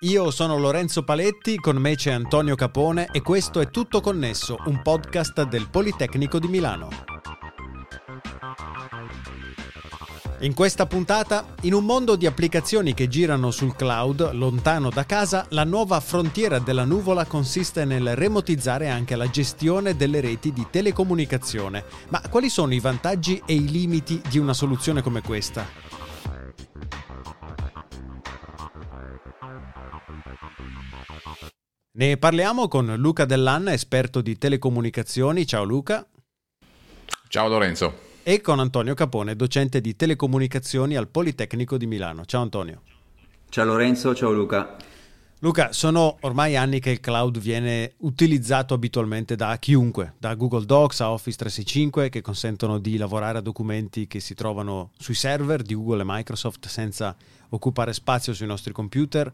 Io sono Lorenzo Paletti, con me c'è Antonio Capone e questo è Tutto Connesso, un podcast del Politecnico di Milano. In questa puntata, in un mondo di applicazioni che girano sul cloud, lontano da casa, la nuova frontiera della nuvola consiste nel remotizzare anche la gestione delle reti di telecomunicazione. Ma quali sono i vantaggi e i limiti di una soluzione come questa? Ne parliamo con Luca Dellanna, esperto di telecomunicazioni. Ciao Luca. Ciao Lorenzo e con Antonio Capone, docente di telecomunicazioni al Politecnico di Milano. Ciao Antonio. Ciao Lorenzo, ciao Luca. Luca, sono ormai anni che il cloud viene utilizzato abitualmente da chiunque, da Google Docs a Office 365, che consentono di lavorare a documenti che si trovano sui server di Google e Microsoft senza occupare spazio sui nostri computer,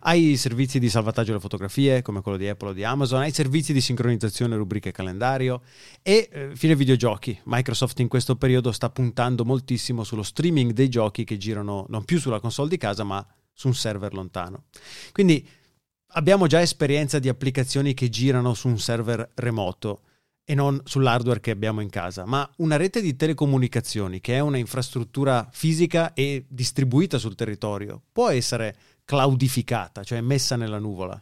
ai servizi di salvataggio delle fotografie come quello di Apple o di Amazon, ai servizi di sincronizzazione rubriche calendario. E eh, fine videogiochi. Microsoft in questo periodo sta puntando moltissimo sullo streaming dei giochi che girano non più sulla console di casa ma su un server lontano. Quindi abbiamo già esperienza di applicazioni che girano su un server remoto e non sull'hardware che abbiamo in casa, ma una rete di telecomunicazioni che è una infrastruttura fisica e distribuita sul territorio può essere cloudificata, cioè messa nella nuvola.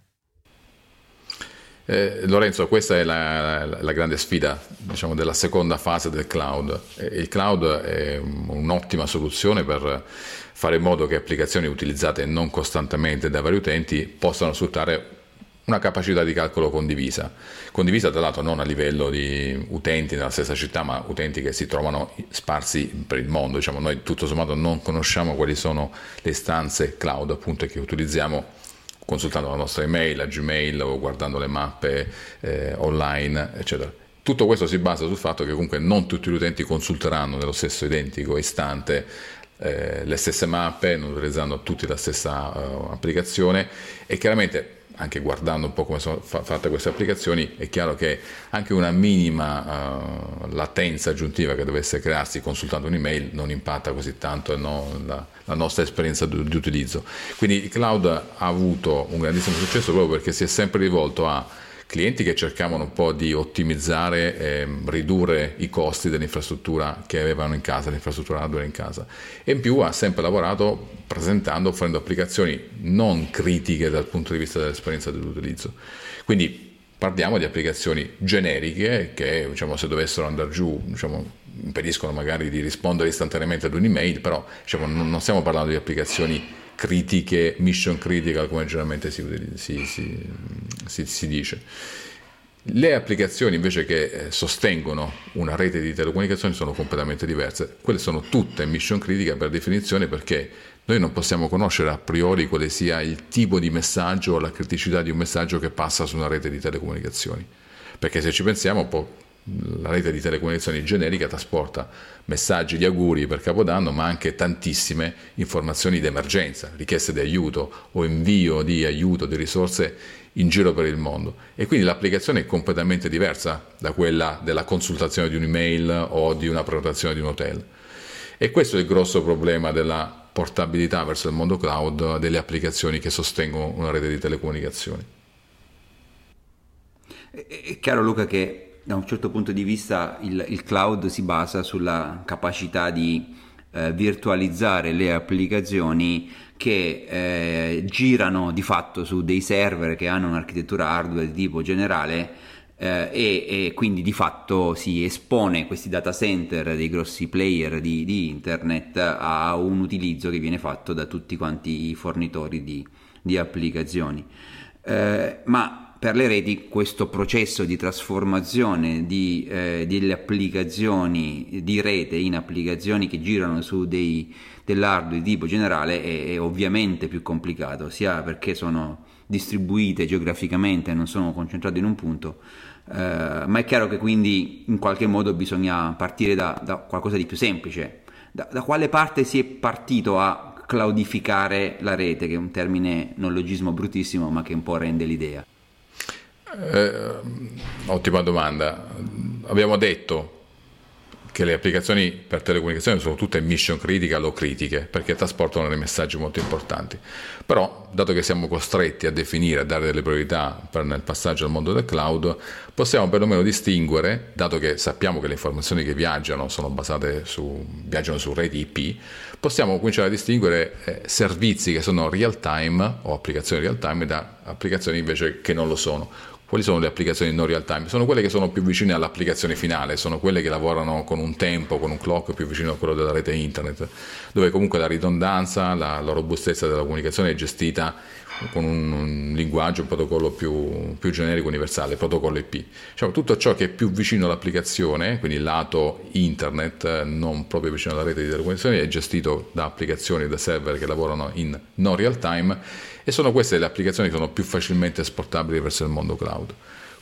Eh, Lorenzo, questa è la, la, la grande sfida diciamo, della seconda fase del cloud. Eh, il cloud è un'ottima soluzione per fare in modo che applicazioni utilizzate non costantemente da vari utenti possano sfruttare una capacità di calcolo condivisa, condivisa tra l'altro non a livello di utenti nella stessa città, ma utenti che si trovano sparsi per il mondo. Diciamo, noi tutto sommato non conosciamo quali sono le stanze cloud appunto che utilizziamo consultando la nostra email, la Gmail o guardando le mappe eh, online, eccetera. Tutto questo si basa sul fatto che comunque non tutti gli utenti consulteranno nello stesso identico istante eh, le stesse mappe, non utilizzando tutti la stessa uh, applicazione e chiaramente anche guardando un po' come sono fatte queste applicazioni, è chiaro che anche una minima uh, latenza aggiuntiva che dovesse crearsi consultando un'email non impatta così tanto no, la, la, nostra esperienza di, di, utilizzo. Quindi il cloud ha avuto un grandissimo successo proprio perché si è sempre rivolto a clienti che cercavano un po' di ottimizzare e ridurre i costi dell'infrastruttura che avevano in casa, l'infrastruttura hardware in casa. E in più ha sempre lavorato presentando, offrendo applicazioni non critiche dal punto di vista dell'esperienza dell'utilizzo. Quindi parliamo di applicazioni generiche che diciamo, se dovessero andare giù diciamo, impediscono magari di rispondere istantaneamente ad un'email, però diciamo, non stiamo parlando di applicazioni critiche, mission critical come generalmente si, si, si, si dice. Le applicazioni invece che eh, sostengono una rete di telecomunicazioni sono completamente diverse. Quelle sono tutte mission critical per definizione perché noi non possiamo conoscere a priori quale sia il tipo di messaggio o la criticità di un messaggio che passa su una rete di telecomunicazioni. Perché se ci pensiamo può la rete di telecomunicazioni generica trasporta messaggi di auguri per Capodanno, ma anche tantissime informazioni di emergenza, richieste di aiuto o invio di aiuto, di risorse in giro per il mondo. E quindi l'applicazione è completamente diversa da quella della consultazione di un'email o di una prenotazione di un hotel. E questo è il grosso problema della portabilità verso il mondo cloud delle applicazioni che sostengono una rete di telecomunicazioni. È chiaro Luca che da un certo punto di vista il, il cloud si basa sulla capacità di eh, virtualizzare le applicazioni che eh, girano di fatto su dei server che hanno un'architettura hardware di tipo generale eh, e, e, quindi di fatto si espone questi data center dei grossi player di, di, internet a un utilizzo che viene fatto da tutti quanti i fornitori di, di applicazioni. Eh, ma per le reti questo processo di trasformazione di, eh, delle applicazioni di rete in applicazioni che girano su dei, dell'hardware di tipo generale è, è, ovviamente più complicato, sia perché sono distribuite geograficamente non sono concentrate in un punto, eh, ma è chiaro che quindi in qualche modo bisogna partire da, da qualcosa di più semplice. Da, da quale parte si è partito a cloudificare la rete, che è un termine neologismo bruttissimo ma che un po' rende l'idea? Eh, ottima domanda. Abbiamo detto che le applicazioni per telecomunicazione sono tutte mission critical o critiche perché trasportano dei messaggi molto importanti. Però, dato che siamo costretti a definire, a dare delle priorità nel passaggio al mondo del cloud, possiamo perlomeno distinguere, dato che sappiamo che le informazioni che viaggiano sono basate su, viaggiano su reti IP, possiamo cominciare a distinguere eh, servizi che sono real time o applicazioni real time da applicazioni invece che non lo sono quali sono le applicazioni non real time? Sono quelle che sono più vicine all'applicazione finale, sono quelle che lavorano con un tempo, con un clock più vicino a quello della rete internet, dove comunque la ridondanza, la, la robustezza della comunicazione è gestita con un, un linguaggio, un protocollo più, più, generico, universale, protocollo IP. Diciamo, tutto ciò che è più vicino all'applicazione, quindi il lato internet, non proprio vicino alla rete di telecomunicazioni, è gestito da applicazioni, da server che lavorano in non real time e sono queste le applicazioni che sono più facilmente esportabili verso il mondo cloud.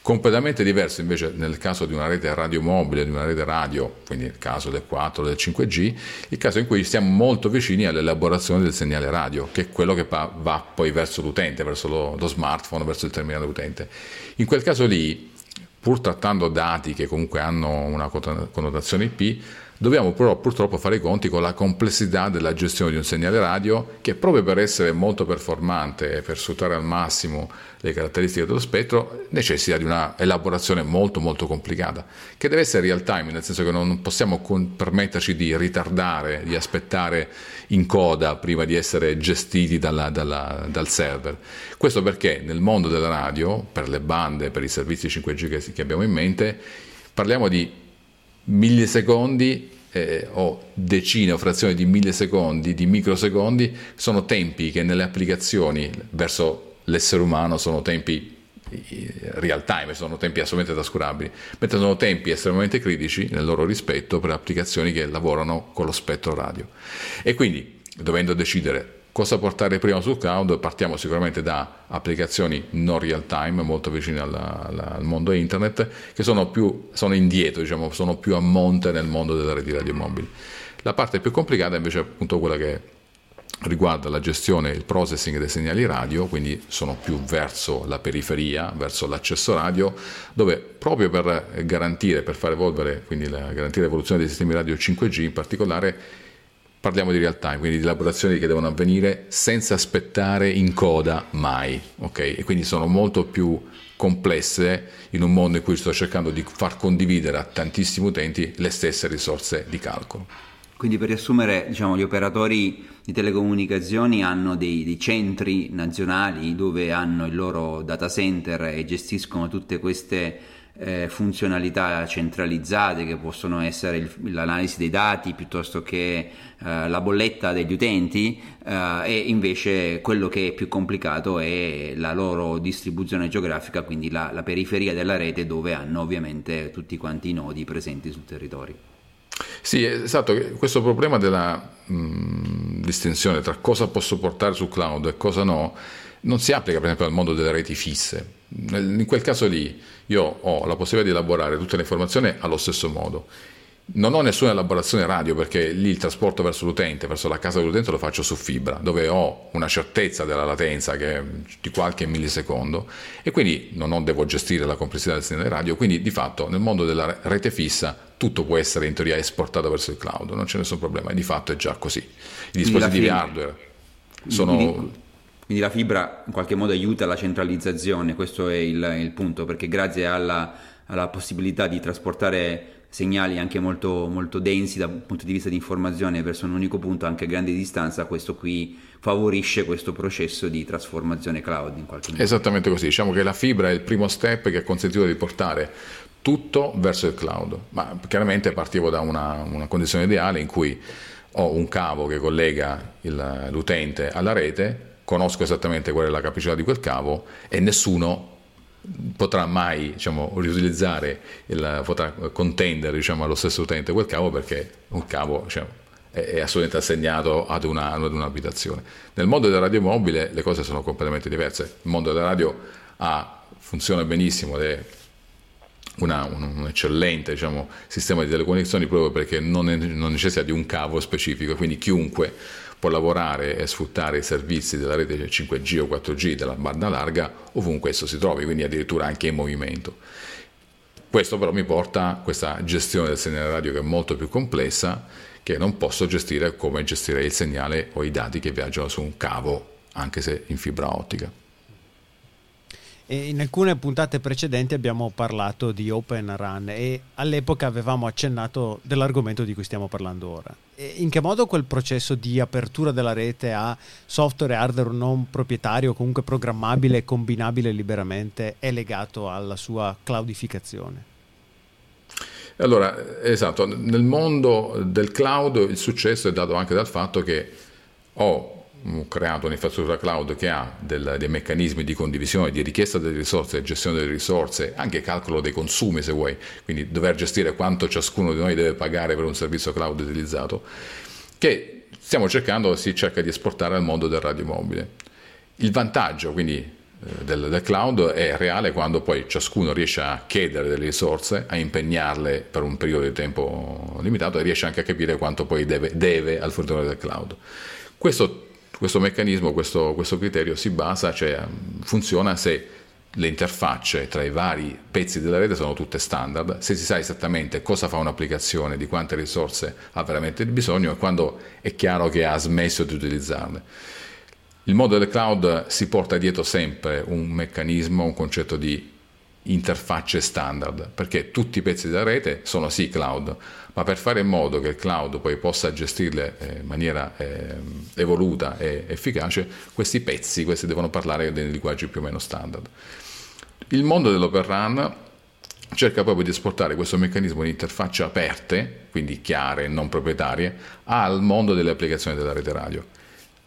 Completamente diverso invece nel caso di una rete radio mobile, di una rete radio, quindi nel caso del 4, del 5G, il caso in cui stiamo molto vicini all'elaborazione del segnale radio, che è quello che va poi verso l'utente, verso lo, lo smartphone, verso il terminale utente. In quel caso lì, pur trattando dati che comunque hanno una connotazione IP, Dobbiamo però purtroppo fare i conti con la complessità della gestione di un segnale radio che proprio per essere molto performante e per sfruttare al massimo le caratteristiche dello spettro necessita di una elaborazione molto molto complicata che deve essere real time nel senso che non possiamo permetterci di ritardare, di aspettare in coda prima di essere gestiti dalla, dalla, dal server. Questo perché nel mondo della radio, per le bande, per i servizi 5G che, che abbiamo in mente, parliamo di millisecondi eh, o decine o frazioni di millisecondi, di microsecondi, sono tempi che nelle applicazioni verso l'essere umano sono tempi eh, real time, sono tempi assolutamente trascurabili, mentre sono tempi estremamente critici nel loro rispetto per applicazioni che lavorano con lo spettro radio. E quindi, dovendo decidere Cosa portare prima sul cloud? Partiamo sicuramente da applicazioni non real time, molto vicine alla, alla, al mondo internet, che sono, più, sono indietro, diciamo, sono più a monte nel mondo delle reti radiomobili. La parte più complicata invece è appunto quella che riguarda la gestione e il processing dei segnali radio, quindi sono più verso la periferia, verso l'accesso radio, dove proprio per garantire, per far evolvere, quindi la, garantire l'evoluzione dei sistemi radio 5G in particolare, parliamo di real time, quindi di elaborazioni che devono avvenire senza aspettare in coda mai, ok? E quindi sono molto più complesse in un mondo in cui sto cercando di far condividere a tantissimi utenti le stesse risorse di calcolo. Quindi per riassumere, diciamo, gli operatori di telecomunicazioni hanno dei, dei, centri nazionali dove hanno il loro data center e gestiscono tutte queste eh, funzionalità centralizzate che possono essere il, l'analisi dei dati piuttosto che eh, la bolletta degli utenti eh, e invece quello che è più complicato è la loro distribuzione geografica, quindi la, la periferia della rete dove hanno ovviamente tutti quanti i nodi presenti sul territorio. Sì, esatto, questo problema della mh, distinzione tra cosa posso portare sul cloud e cosa no non si applica per esempio al mondo delle reti fisse. In quel caso lì io ho la possibilità di elaborare tutte le informazioni allo stesso modo. Non ho nessuna elaborazione radio perché lì il trasporto verso l'utente, verso la casa dell'utente lo faccio su fibra, dove ho una certezza della latenza che è di qualche millisecondo e quindi non ho, devo gestire la complessità del segnale radio, quindi di fatto nel mondo della rete fissa tutto può essere in teoria esportato verso il cloud, non c'è nessun problema e di fatto è già così. I dispositivi hardware sono quindi la fibra in qualche modo aiuta la centralizzazione, questo è il, il punto, perché grazie alla, alla, possibilità di trasportare segnali anche molto, molto densi dal punto di vista di informazione verso un unico punto anche a grande distanza, questo qui favorisce questo processo di trasformazione cloud in qualche modo. Esattamente così, diciamo che la fibra è il primo step che ha consentito di portare tutto verso il cloud, ma chiaramente partivo da una, una condizione ideale in cui ho un cavo che collega il, l'utente alla rete conosco esattamente qual è la capacità di quel cavo e nessuno potrà mai diciamo, riutilizzare, il, potrà contendere diciamo, allo stesso utente quel cavo perché un cavo diciamo, è, assolutamente assegnato ad, una, ad un'abitazione. Nel mondo della radio mobile le cose sono completamente diverse. Il mondo della radio ha, funziona benissimo ed è una, un, un, eccellente diciamo, sistema di telecomunicazioni proprio perché non, è, non necessita di un cavo specifico, quindi chiunque può lavorare e sfruttare i servizi della rete 5G o 4G della banda larga ovunque esso si trovi, quindi addirittura anche in movimento. Questo però mi porta a questa gestione del segnale radio che è molto più complessa, che non posso gestire come gestirei il segnale o i dati che viaggiano su un cavo, anche se in fibra ottica. In alcune puntate precedenti abbiamo parlato di Open Run e all'epoca avevamo accennato dell'argomento di cui stiamo parlando ora. E in che modo quel processo di apertura della rete a software e hardware non proprietario, comunque programmabile e combinabile liberamente, è legato alla sua cloudificazione? Allora, esatto, nel mondo del cloud il successo è dato anche dal fatto che ho creato un'infrastruttura cloud che ha del, dei meccanismi di condivisione, di richiesta delle risorse, gestione delle risorse, anche calcolo dei consumi se vuoi, quindi dover gestire quanto ciascuno di noi deve pagare per un servizio cloud utilizzato, che stiamo cercando, si cerca di esportare al mondo del radio mobile. Il vantaggio quindi eh, del, del, cloud è reale quando poi ciascuno riesce a chiedere delle risorse, a impegnarle per un periodo di tempo limitato e riesce anche a capire quanto poi deve, deve al fornitore del cloud. Questo questo meccanismo, questo, questo criterio si basa, cioè funziona se le interfacce tra i vari pezzi della rete sono tutte standard, se si sa esattamente cosa fa un'applicazione, di quante risorse ha veramente bisogno e quando è chiaro che ha smesso di utilizzarle. Il mondo del cloud si porta dietro sempre un meccanismo, un concetto di interfacce standard, perché tutti i pezzi della rete sono sì cloud, ma per fare in modo che il cloud poi possa gestirle eh, in maniera eh, evoluta e efficace, questi pezzi, questi devono parlare dei linguaggi più o meno standard. Il mondo dell'Open Run cerca proprio di esportare questo meccanismo di interfacce aperte, quindi chiare e non proprietarie, al mondo delle applicazioni della rete radio.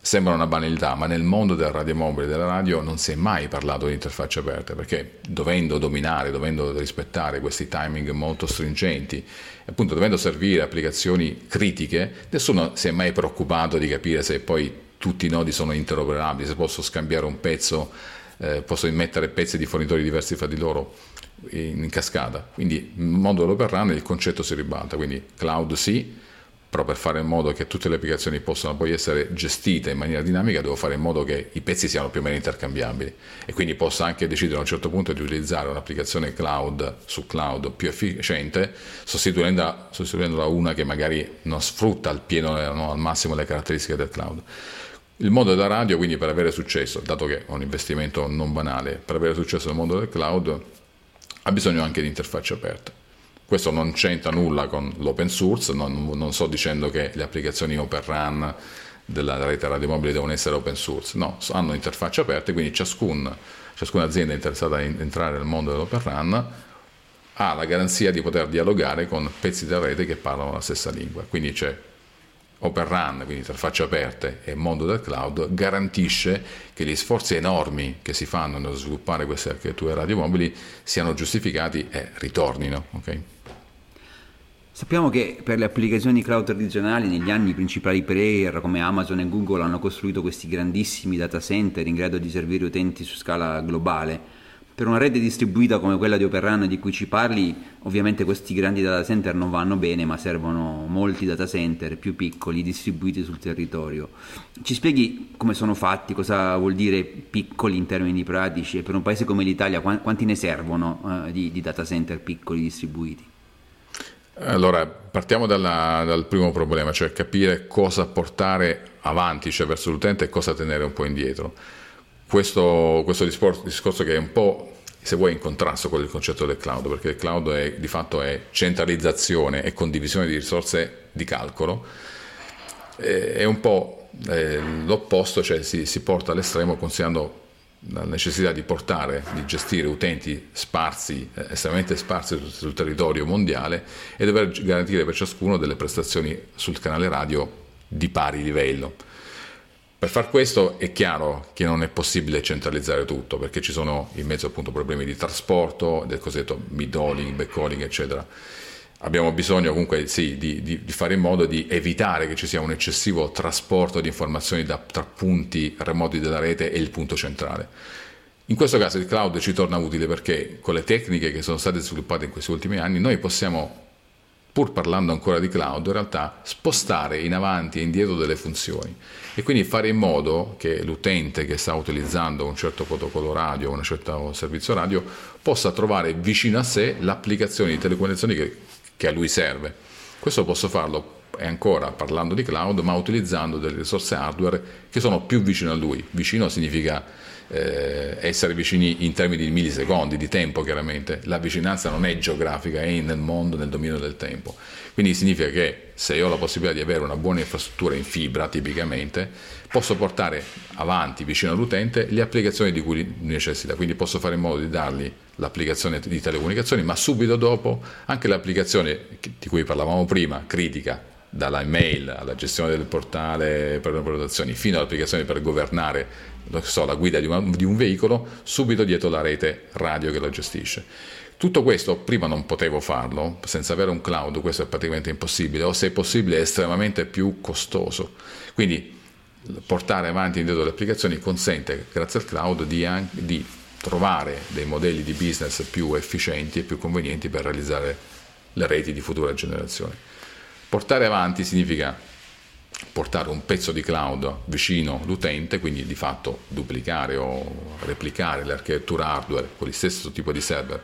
Sembra una banalità, ma nel mondo del radiomobile e della radio non si è mai parlato di interfacce aperte, perché dovendo dominare, dovendo rispettare questi timing molto stringenti, appunto dovendo servire applicazioni critiche, nessuno si è mai preoccupato di capire se poi tutti i nodi sono interoperabili, se posso scambiare un pezzo, eh, posso immettere pezzi di fornitori diversi fra di loro in, cascata. Quindi nel mondo dell'open run il concetto si ribalta, quindi cloud sì, però per fare in modo che tutte le applicazioni possano poi essere gestite in maniera dinamica devo fare in modo che i pezzi siano più o meno intercambiabili e quindi possa anche decidere a un certo punto di utilizzare un'applicazione cloud su cloud più efficiente sostituendola, sostituendola una che magari non sfrutta al pieno, no, al massimo le caratteristiche del cloud. Il mondo della radio, quindi, per avere successo, dato che è un investimento non banale, per avere successo nel mondo del cloud, ha bisogno anche di interfacce aperte. Questo non c'entra nulla con l'open source, non, non sto dicendo che le applicazioni Open Run della rete radiomobile devono essere open source, no, hanno interfacce aperte, quindi ciascun, ciascuna azienda interessata a entrare nel mondo dell'open run ha la garanzia di poter dialogare con pezzi della rete che parlano la stessa lingua. Quindi c'è Open Run, quindi interfacce aperte e mondo del cloud, garantisce che gli sforzi enormi che si fanno nello sviluppare queste architetture radiomobili siano giustificati e ritornino. Okay? Sappiamo che per le applicazioni cloud tradizionali negli anni i principali player come Amazon e Google hanno costruito questi grandissimi data center in grado di servire utenti su scala globale. Per una rete distribuita come quella di Operan di cui ci parli, ovviamente questi grandi data center non vanno bene, ma servono molti data center più piccoli distribuiti sul territorio. Ci spieghi come sono fatti, cosa vuol dire piccoli in termini pratici e per un paese come l'Italia quanti ne servono eh, di, di data center piccoli distribuiti? Allora, partiamo dalla, dal primo problema, cioè capire cosa portare avanti, cioè verso l'utente e cosa tenere un po' indietro. Questo, questo discorso, che è un po', se vuoi, in contrasto con il concetto del cloud, perché il cloud è, di fatto è centralizzazione e condivisione di risorse di calcolo, è un po' eh, l'opposto, cioè si, si porta all'estremo considerando la necessità di portare, di gestire utenti sparsi, eh, estremamente sparsi sul, sul, territorio mondiale e dover garantire per ciascuno delle prestazioni sul canale radio di pari livello. Per far questo è chiaro che non è possibile centralizzare tutto perché ci sono in mezzo appunto problemi di trasporto, del cosiddetto mid-hauling, back-hauling, eccetera abbiamo bisogno comunque sì, di, di, di, fare in modo di evitare che ci sia un eccessivo trasporto di informazioni da, tra punti remoti della rete e il punto centrale. In questo caso il cloud ci torna utile perché con le tecniche che sono state sviluppate in questi ultimi anni noi possiamo pur parlando ancora di cloud, in realtà spostare in avanti e indietro delle funzioni e quindi fare in modo che l'utente che sta utilizzando un certo protocollo radio un certo servizio radio possa trovare vicino a sé l'applicazione di telecomunicazioni che, che a lui serve. Questo posso farlo e ancora parlando di cloud, ma utilizzando delle risorse hardware che sono più vicine a lui. Vicino significa eh, essere vicini in termini di millisecondi, di tempo chiaramente. La vicinanza non è geografica, è nel mondo, nel dominio del tempo. Quindi significa che se io ho la possibilità di avere una buona infrastruttura in fibra, tipicamente, posso portare avanti vicino all'utente le applicazioni di cui necessita. Quindi posso fare in modo di dargli l'applicazione di telecomunicazioni, ma subito dopo anche l'applicazione di cui parlavamo prima, critica, dalla email alla gestione del portale per le prenotazioni fino all'applicazione per governare so, la guida di, una, di un veicolo, subito dietro la rete radio che lo gestisce. Tutto questo prima non potevo farlo, senza avere un cloud questo è praticamente impossibile, o se è possibile è estremamente più costoso. Quindi portare avanti e indietro le applicazioni consente, grazie al cloud, di, di trovare dei modelli di business più efficienti e più convenienti per realizzare le reti di futura generazione. Portare avanti significa portare un pezzo di cloud vicino all'utente, quindi di fatto duplicare o replicare l'architettura hardware con lo stesso tipo di server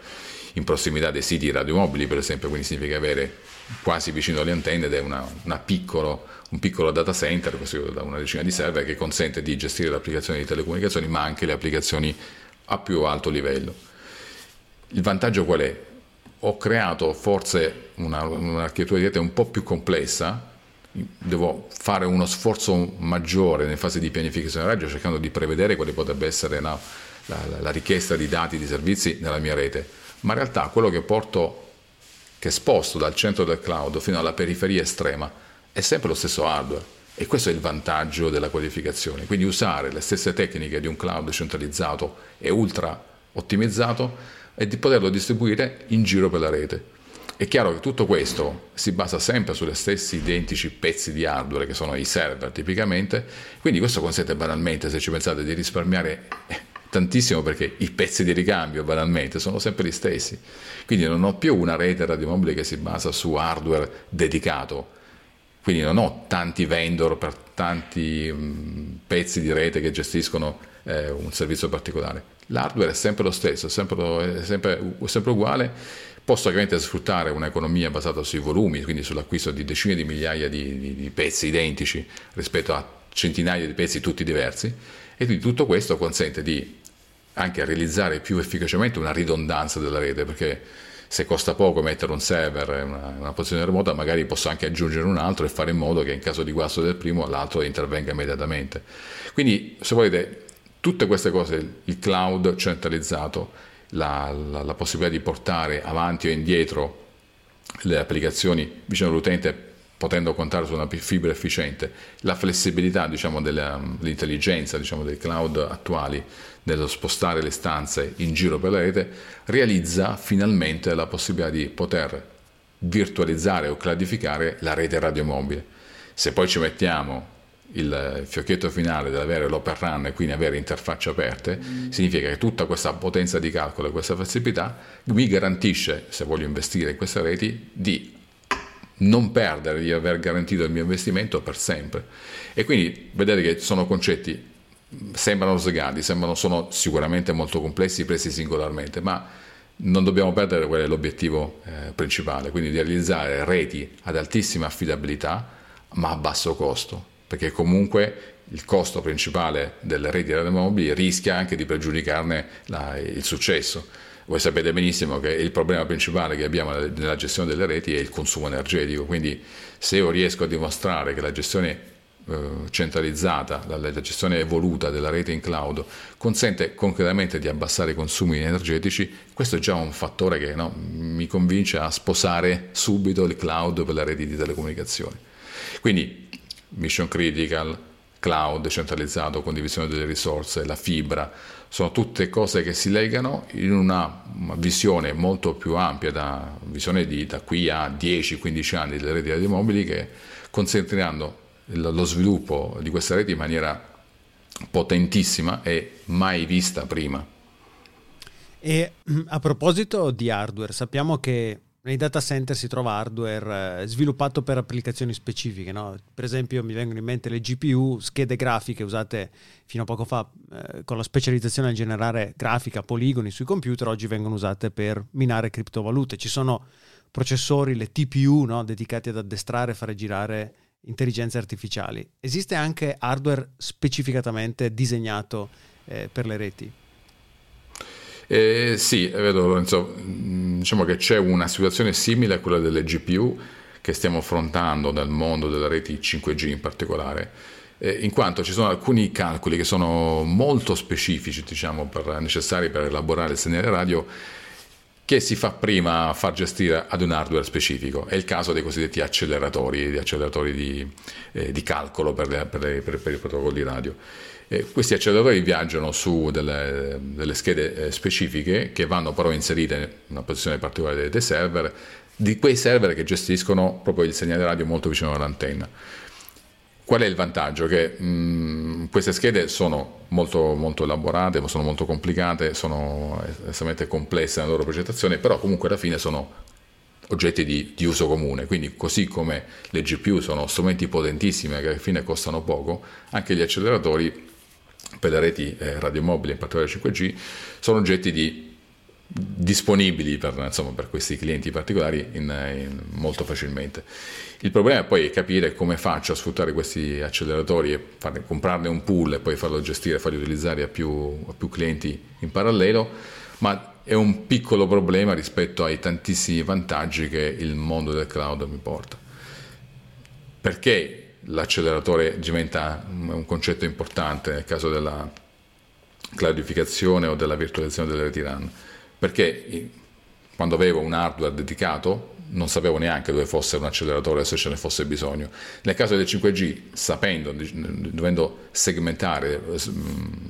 in prossimità dei siti radiomobili, per esempio, quindi significa avere quasi vicino alle antenne ed è una, una piccolo, un piccolo data center, costituito da una decina di server, che consente di gestire le applicazioni di telecomunicazioni, ma anche le applicazioni a più alto livello. Il vantaggio qual è? Ho creato forse una, un'architettura di rete un po' più complessa, devo fare uno sforzo maggiore nelle fasi di pianificazione radio cercando di prevedere quale potrebbe essere la, la, la richiesta di dati, di servizi nella mia rete, ma in realtà quello che porto, che sposto dal centro del cloud fino alla periferia estrema, è sempre lo stesso hardware. E questo è il vantaggio della codificazione, quindi usare le stesse tecniche di un cloud centralizzato e ultra ottimizzato e di poterlo distribuire in giro per la rete. È chiaro che tutto questo si basa sempre sugli stessi identici pezzi di hardware che sono i server tipicamente, quindi questo consente banalmente, se ci pensate, di risparmiare tantissimo perché i pezzi di ricambio banalmente sono sempre gli stessi. Quindi non ho più una rete radiomobile che si basa su hardware dedicato, quindi non ho tanti vendor per tanti mh, pezzi di rete che gestiscono eh, un servizio particolare l'hardware è sempre lo stesso, è sempre, è sempre, è sempre uguale. Posso ovviamente sfruttare un'economia basata sui volumi, quindi sull'acquisto di decine di migliaia di, di, di pezzi identici rispetto a centinaia di pezzi tutti diversi e quindi tutto questo consente di anche realizzare più efficacemente una ridondanza della rete perché se costa poco mettere un server in una, una, posizione remota magari posso anche aggiungere un altro e fare in modo che in caso di guasto del primo l'altro intervenga immediatamente quindi se volete Tutte queste cose, il cloud centralizzato, la, la, la possibilità di portare avanti o indietro le applicazioni vicino all'utente potendo contare su una fibra efficiente, la flessibilità diciamo, dell'intelligenza diciamo, dei cloud attuali nello spostare le stanze in giro per la rete, realizza finalmente la possibilità di poter virtualizzare o cladificare la rete radiomobile. Se poi ci mettiamo il fiocchetto finale dell'avere l'open run e quindi avere interfacce aperte, significa che tutta questa potenza di calcolo e questa flessibilità mi garantisce, se voglio investire in queste reti, di non perdere, di aver garantito il mio investimento per sempre. E quindi vedete che sono concetti, sembrano slegati, sembrano, sono sicuramente molto complessi presi singolarmente, ma non dobbiamo perdere qual è l'obiettivo eh, principale, quindi di realizzare reti ad altissima affidabilità ma a basso costo perché comunque il costo principale delle reti radiomobili rischia anche di pregiudicarne la, il successo. Voi sapete benissimo che il problema principale che abbiamo nella gestione delle reti è il consumo energetico, quindi se io riesco a dimostrare che la gestione eh, centralizzata, la, la, gestione evoluta della rete in cloud consente concretamente di abbassare i consumi energetici, questo è già un fattore che no, mi convince a sposare subito il cloud per le reti di telecomunicazione. Quindi mission critical, cloud centralizzato, condivisione delle risorse, la fibra, sono tutte cose che si legano in una visione molto più ampia, da, visione di, da qui a 10-15 anni delle reti radiomobili che consentiranno lo sviluppo di queste reti in maniera potentissima e mai vista prima. E a proposito di hardware, sappiamo che nei data center si trova hardware eh, sviluppato per applicazioni specifiche. No? Per esempio, mi vengono in mente le GPU, schede grafiche usate fino a poco fa eh, con la specializzazione nel generare grafica, poligoni sui computer, oggi vengono usate per minare criptovalute. Ci sono processori, le TPU, no? dedicati ad addestrare e fare girare intelligenze artificiali. Esiste anche hardware specificatamente disegnato eh, per le reti? Eh, sì, vedo Lorenzo, diciamo che c'è una situazione simile a quella delle GPU che stiamo affrontando nel mondo delle reti 5G in particolare, eh, in quanto ci sono alcuni calcoli che sono molto specifici, diciamo, per, necessari per elaborare il segnale radio che si fa prima far gestire ad un hardware specifico. È il caso dei cosiddetti acceleratori, acceleratori di, eh, di calcolo per, le, per, per, per i protocolli radio. Eh, questi acceleratori viaggiano su delle, delle schede eh, specifiche che vanno però inserite in una posizione particolare dei server, di quei server che gestiscono proprio il segnale radio molto vicino all'antenna. Qual è il vantaggio? Che mh, mm, queste schede sono molto, molto, elaborate, sono molto complicate, sono estremamente complesse nella loro progettazione, però comunque alla fine sono oggetti di, di, uso comune, quindi così come le GPU sono strumenti potentissimi che alla fine costano poco, anche gli acceleratori per le reti eh, radiomobili, in particolare 5G, sono oggetti di, disponibili per, insomma, per, questi clienti particolari in, in, molto facilmente. Il problema poi è capire come faccio a sfruttare questi acceleratori e farne, comprarne un pool e poi farlo gestire, farli utilizzare a più, a più clienti in parallelo, ma è un piccolo problema rispetto ai tantissimi vantaggi che il mondo del cloud mi porta. Perché l'acceleratore diventa un concetto importante nel caso della cloudificazione o della virtualizzazione delle reti RAN, perché quando avevo un hardware dedicato non sapevo neanche dove fosse un acceleratore se ce ne fosse bisogno. Nel caso del 5G, sapendo, dovendo segmentare,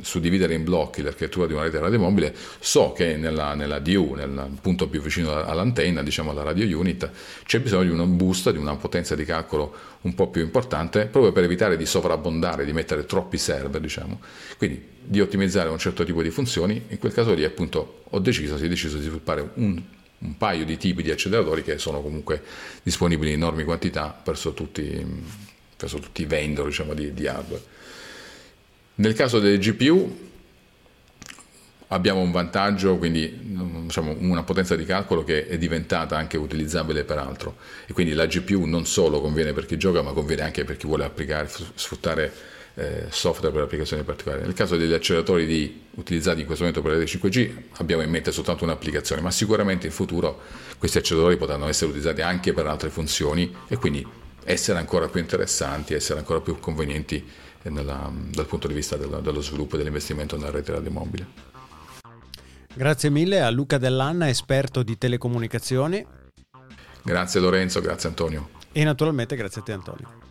suddividere in blocchi l'architettura di una rete radiomobile, so che nella, nella DU, nel punto più vicino all'antenna, diciamo alla radio unit, c'è bisogno di un boost, di una potenza di calcolo un po' più importante, proprio per evitare di sovrabbondare, di mettere troppi server, diciamo. Quindi di ottimizzare un certo tipo di funzioni, in quel caso lì appunto ho deciso, si è deciso di sviluppare un un paio di tipi di acceleratori che sono comunque disponibili in enormi quantità verso tutti, verso tutti i vendor diciamo, di, di hardware. Nel caso delle GPU abbiamo un vantaggio, quindi diciamo, una potenza di calcolo che è diventata anche utilizzabile per altro e quindi la GPU non solo conviene per chi gioca ma conviene anche per chi vuole applicare, sfruttare eh, software per applicazioni particolari. Nel caso degli acceleratori di, utilizzati in questo momento per la rete 5G abbiamo in mente soltanto un'applicazione, ma sicuramente in futuro questi acceleratori potranno essere utilizzati anche per altre funzioni e quindi essere ancora più interessanti, essere ancora più convenienti nella, dal punto di vista dello, dello sviluppo e dell'investimento nella rete radiomobile. Grazie mille a Luca Dell'Anna, esperto di telecomunicazioni. Grazie Lorenzo, grazie Antonio. E naturalmente grazie a te Antonio.